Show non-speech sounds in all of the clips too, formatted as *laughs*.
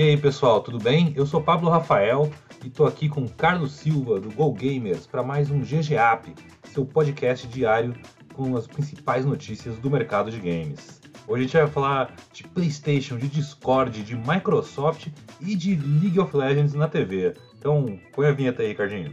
E aí pessoal, tudo bem? Eu sou Pablo Rafael e estou aqui com Carlos Silva do Go Gamers para mais um GGAP, seu podcast diário com as principais notícias do mercado de games. Hoje a gente vai falar de PlayStation, de Discord, de Microsoft e de League of Legends na TV. Então, põe a vinheta aí, Ricardinho.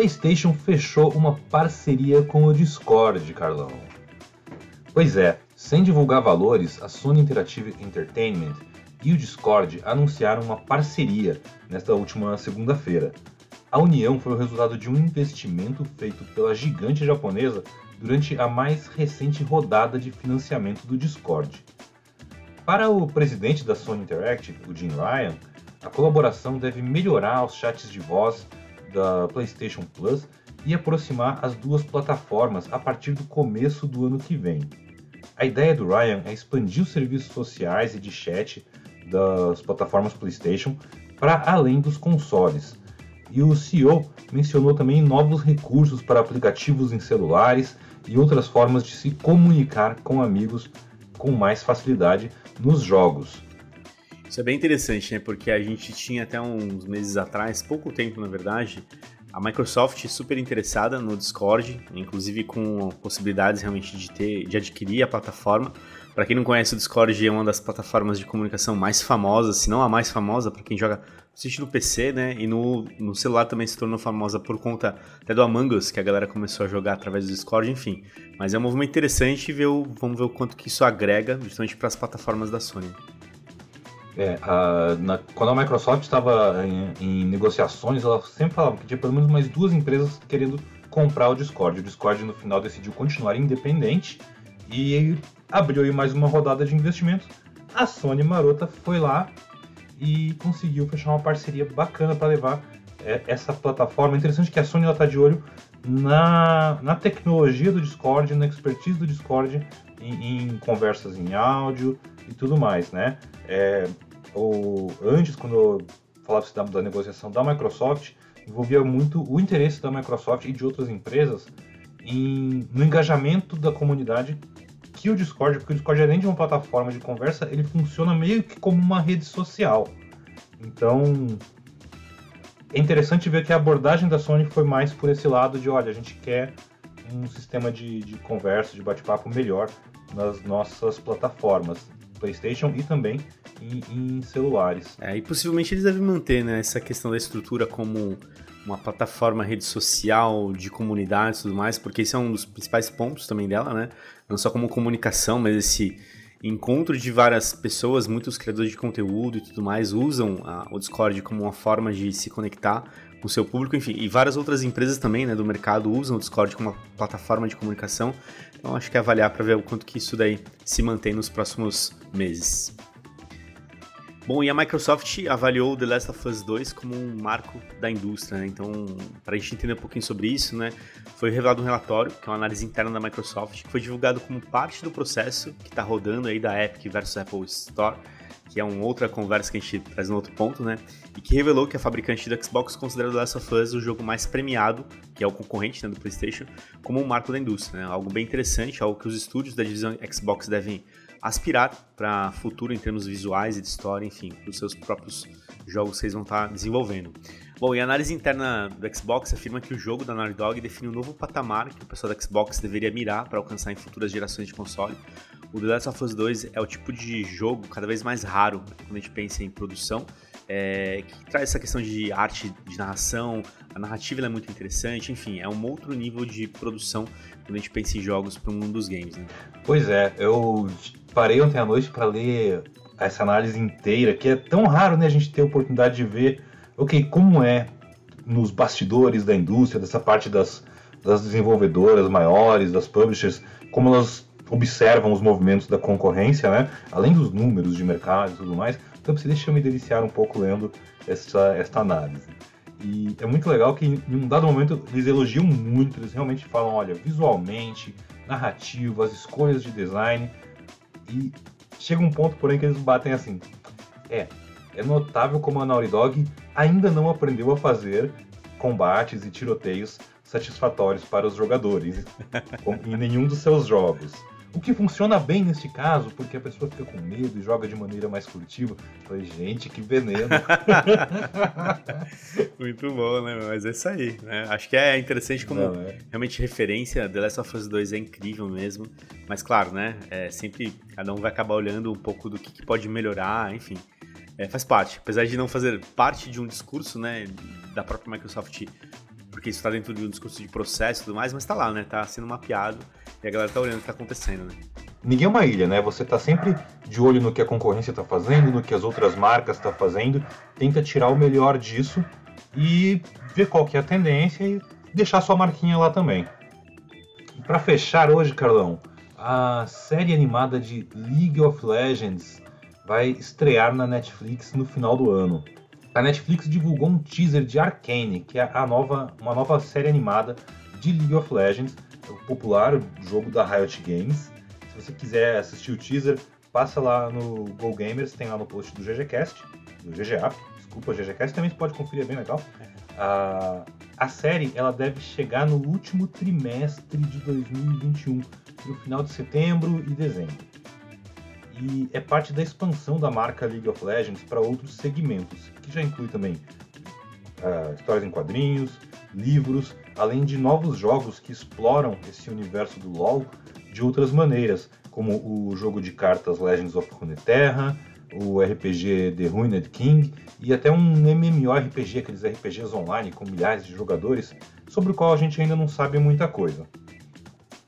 PlayStation fechou uma parceria com o Discord, Carlão. Pois é, sem divulgar valores, a Sony Interactive Entertainment e o Discord anunciaram uma parceria nesta última segunda-feira. A união foi o resultado de um investimento feito pela gigante japonesa durante a mais recente rodada de financiamento do Discord. Para o presidente da Sony Interactive, o Jim Ryan, a colaboração deve melhorar os chats de voz da PlayStation Plus e aproximar as duas plataformas a partir do começo do ano que vem. A ideia do Ryan é expandir os serviços sociais e de chat das plataformas PlayStation para além dos consoles. E o CEO mencionou também novos recursos para aplicativos em celulares e outras formas de se comunicar com amigos com mais facilidade nos jogos. Isso é bem interessante, né? Porque a gente tinha até uns meses atrás, pouco tempo na verdade, a Microsoft super interessada no Discord, inclusive com possibilidades realmente de ter, de adquirir a plataforma. Para quem não conhece, o Discord é uma das plataformas de comunicação mais famosas, se não a mais famosa, para quem joga no PC, né? E no, no celular também se tornou famosa por conta até do Among Us, que a galera começou a jogar através do Discord, enfim. Mas é um movimento interessante e ver o, vamos ver o quanto que isso agrega, justamente para as plataformas da Sony. É, a, na, quando a Microsoft estava em, em, negociações, ela sempre falava que tinha pelo menos mais duas empresas querendo comprar o Discord. O Discord no final decidiu continuar independente e abriu aí mais uma rodada de investimentos. A Sony Marota foi lá e conseguiu fechar uma parceria bacana para levar é, essa plataforma. É interessante que a Sony está de olho na, na tecnologia do Discord, na expertise do Discord em, conversas em áudio e tudo mais, né? É, ou, antes, quando eu falava da, da negociação da Microsoft, envolvia muito o interesse da Microsoft e de outras empresas em, no engajamento da comunidade que o Discord, porque o Discord além de uma plataforma de conversa, ele funciona meio que como uma rede social. Então, é interessante ver que a abordagem da Sony foi mais por esse lado de, olha, a gente quer um sistema de, de conversa, de bate-papo melhor nas nossas plataformas, PlayStation e também em, em celulares. É, e possivelmente eles devem manter né, essa questão da estrutura como uma plataforma rede social de comunidade e tudo mais, porque esse é um dos principais pontos também dela, né? Não só como comunicação, mas esse encontro de várias pessoas, muitos criadores de conteúdo e tudo mais usam a, o Discord como uma forma de se conectar o seu público, enfim, e várias outras empresas também, né, do mercado usam o Discord como uma plataforma de comunicação. Então acho que é avaliar para ver o quanto que isso daí se mantém nos próximos meses. Bom, e a Microsoft avaliou The Last of Us 2 como um marco da indústria, né? Então, para a gente entender um pouquinho sobre isso, né, foi revelado um relatório, que é uma análise interna da Microsoft, que foi divulgado como parte do processo que está rodando aí da Epic versus Apple Store, que é uma outra conversa que a gente traz no outro ponto, né? E que revelou que a fabricante do Xbox considera The Last of Us o jogo mais premiado, que é o concorrente né, do PlayStation, como um marco da indústria, né? Algo bem interessante, algo que os estúdios da divisão Xbox devem aspirar para futuro em termos visuais e de história, enfim, os seus próprios jogos que eles vão estar tá desenvolvendo. Bom, e a análise interna do Xbox afirma que o jogo da Naughty Dog define um novo patamar que o pessoal da Xbox deveria mirar para alcançar em futuras gerações de console. O The Last of Us 2 é o tipo de jogo cada vez mais raro quando a gente pensa em produção, é, que traz essa questão de arte de narração, a narrativa é muito interessante, enfim, é um outro nível de produção quando a gente pensa em jogos para o mundo dos games. Né? Pois é, eu parei ontem à noite para ler essa análise inteira, que é tão raro né, a gente ter a oportunidade de ver, ok, como é nos bastidores da indústria, dessa parte das, das desenvolvedoras maiores, das publishers, como elas observam os movimentos da concorrência, né? além dos números de mercado e tudo mais. Então deixa eu me deliciar um pouco lendo essa, esta análise. E é muito legal que em um dado momento eles elogiam muito, eles realmente falam, olha, visualmente, narrativa, as escolhas de design, e chega um ponto, porém, que eles batem assim. É, é notável como a Naughty Dog ainda não aprendeu a fazer combates e tiroteios satisfatórios para os jogadores em nenhum dos seus jogos. O que funciona bem neste caso, porque a pessoa fica com medo e joga de maneira mais furtiva. Falei, gente, que veneno. *laughs* Muito bom, né? Mas é isso aí, né? Acho que é interessante como Não, é. realmente referência. The Last of Us 2 é incrível mesmo. Mas claro, né? É, sempre cada um vai acabar olhando um pouco do que, que pode melhorar, enfim. É, faz parte. Apesar de não fazer parte de um discurso, né? Da própria Microsoft porque isso está dentro de um discurso de processo e tudo mais, mas está lá, né? Tá sendo mapeado e a galera tá olhando o que tá acontecendo, né? Ninguém é uma ilha, né? Você tá sempre de olho no que a concorrência tá fazendo, no que as outras marcas tá fazendo, tenta tirar o melhor disso e ver qual que é a tendência e deixar sua marquinha lá também. Para fechar hoje, Carlão, a série animada de League of Legends vai estrear na Netflix no final do ano a Netflix divulgou um teaser de Arcane, que é a nova, uma nova série animada de League of Legends, popular jogo da Riot Games. Se você quiser assistir o teaser, passa lá no Go Gamers, tem lá no post do GGCast, do GGA, desculpa, GGCast também você pode conferir, é bem legal. A, *laughs* a série ela deve chegar no último trimestre de 2021, no final de setembro e dezembro e é parte da expansão da marca League of Legends para outros segmentos, que já inclui também uh, histórias em quadrinhos, livros, além de novos jogos que exploram esse universo do LoL de outras maneiras, como o jogo de cartas Legends of Runeterra, o RPG The Ruined King e até um MMORPG, aqueles RPGs online com milhares de jogadores, sobre o qual a gente ainda não sabe muita coisa.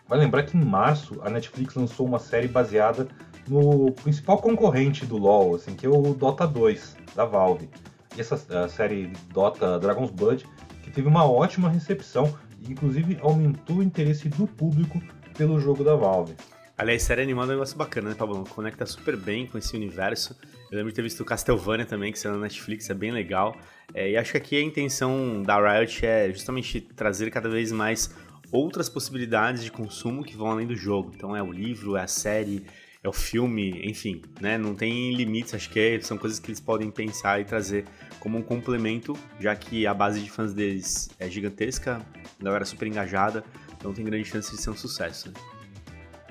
Vai lembrar que em março a Netflix lançou uma série baseada no principal concorrente do LoL, assim, que é o Dota 2 da Valve. E essa série Dota Dragon's Blood, teve uma ótima recepção e inclusive aumentou o interesse do público pelo jogo da Valve. Aliás, série animada é um negócio bacana, né, Pablo? Conecta super bem com esse universo. Eu lembro de ter visto Castlevania também, que saiu na Netflix, é bem legal. É, e acho que aqui a intenção da Riot é justamente trazer cada vez mais outras possibilidades de consumo que vão além do jogo. Então é o livro, é a série, é o filme, enfim, né? Não tem limites, acho que é, são coisas que eles podem pensar e trazer como um complemento, já que a base de fãs deles é gigantesca, a galera super engajada, então tem grande chance de ser um sucesso. Né?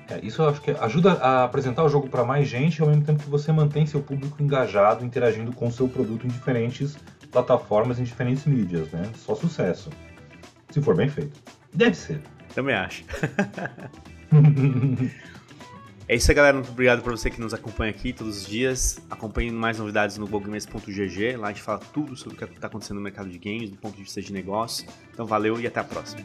É, isso eu acho que ajuda a apresentar o jogo para mais gente, ao mesmo tempo que você mantém seu público engajado, interagindo com o seu produto em diferentes plataformas, em diferentes mídias, né? Só sucesso. Se for bem feito. Deve ser. Também acho. *laughs* É isso aí, galera. Muito obrigado por você que nos acompanha aqui todos os dias. Acompanhe mais novidades no GoGames.gg. Lá a gente fala tudo sobre o que está acontecendo no mercado de games, do ponto de vista de negócio. Então valeu e até a próxima.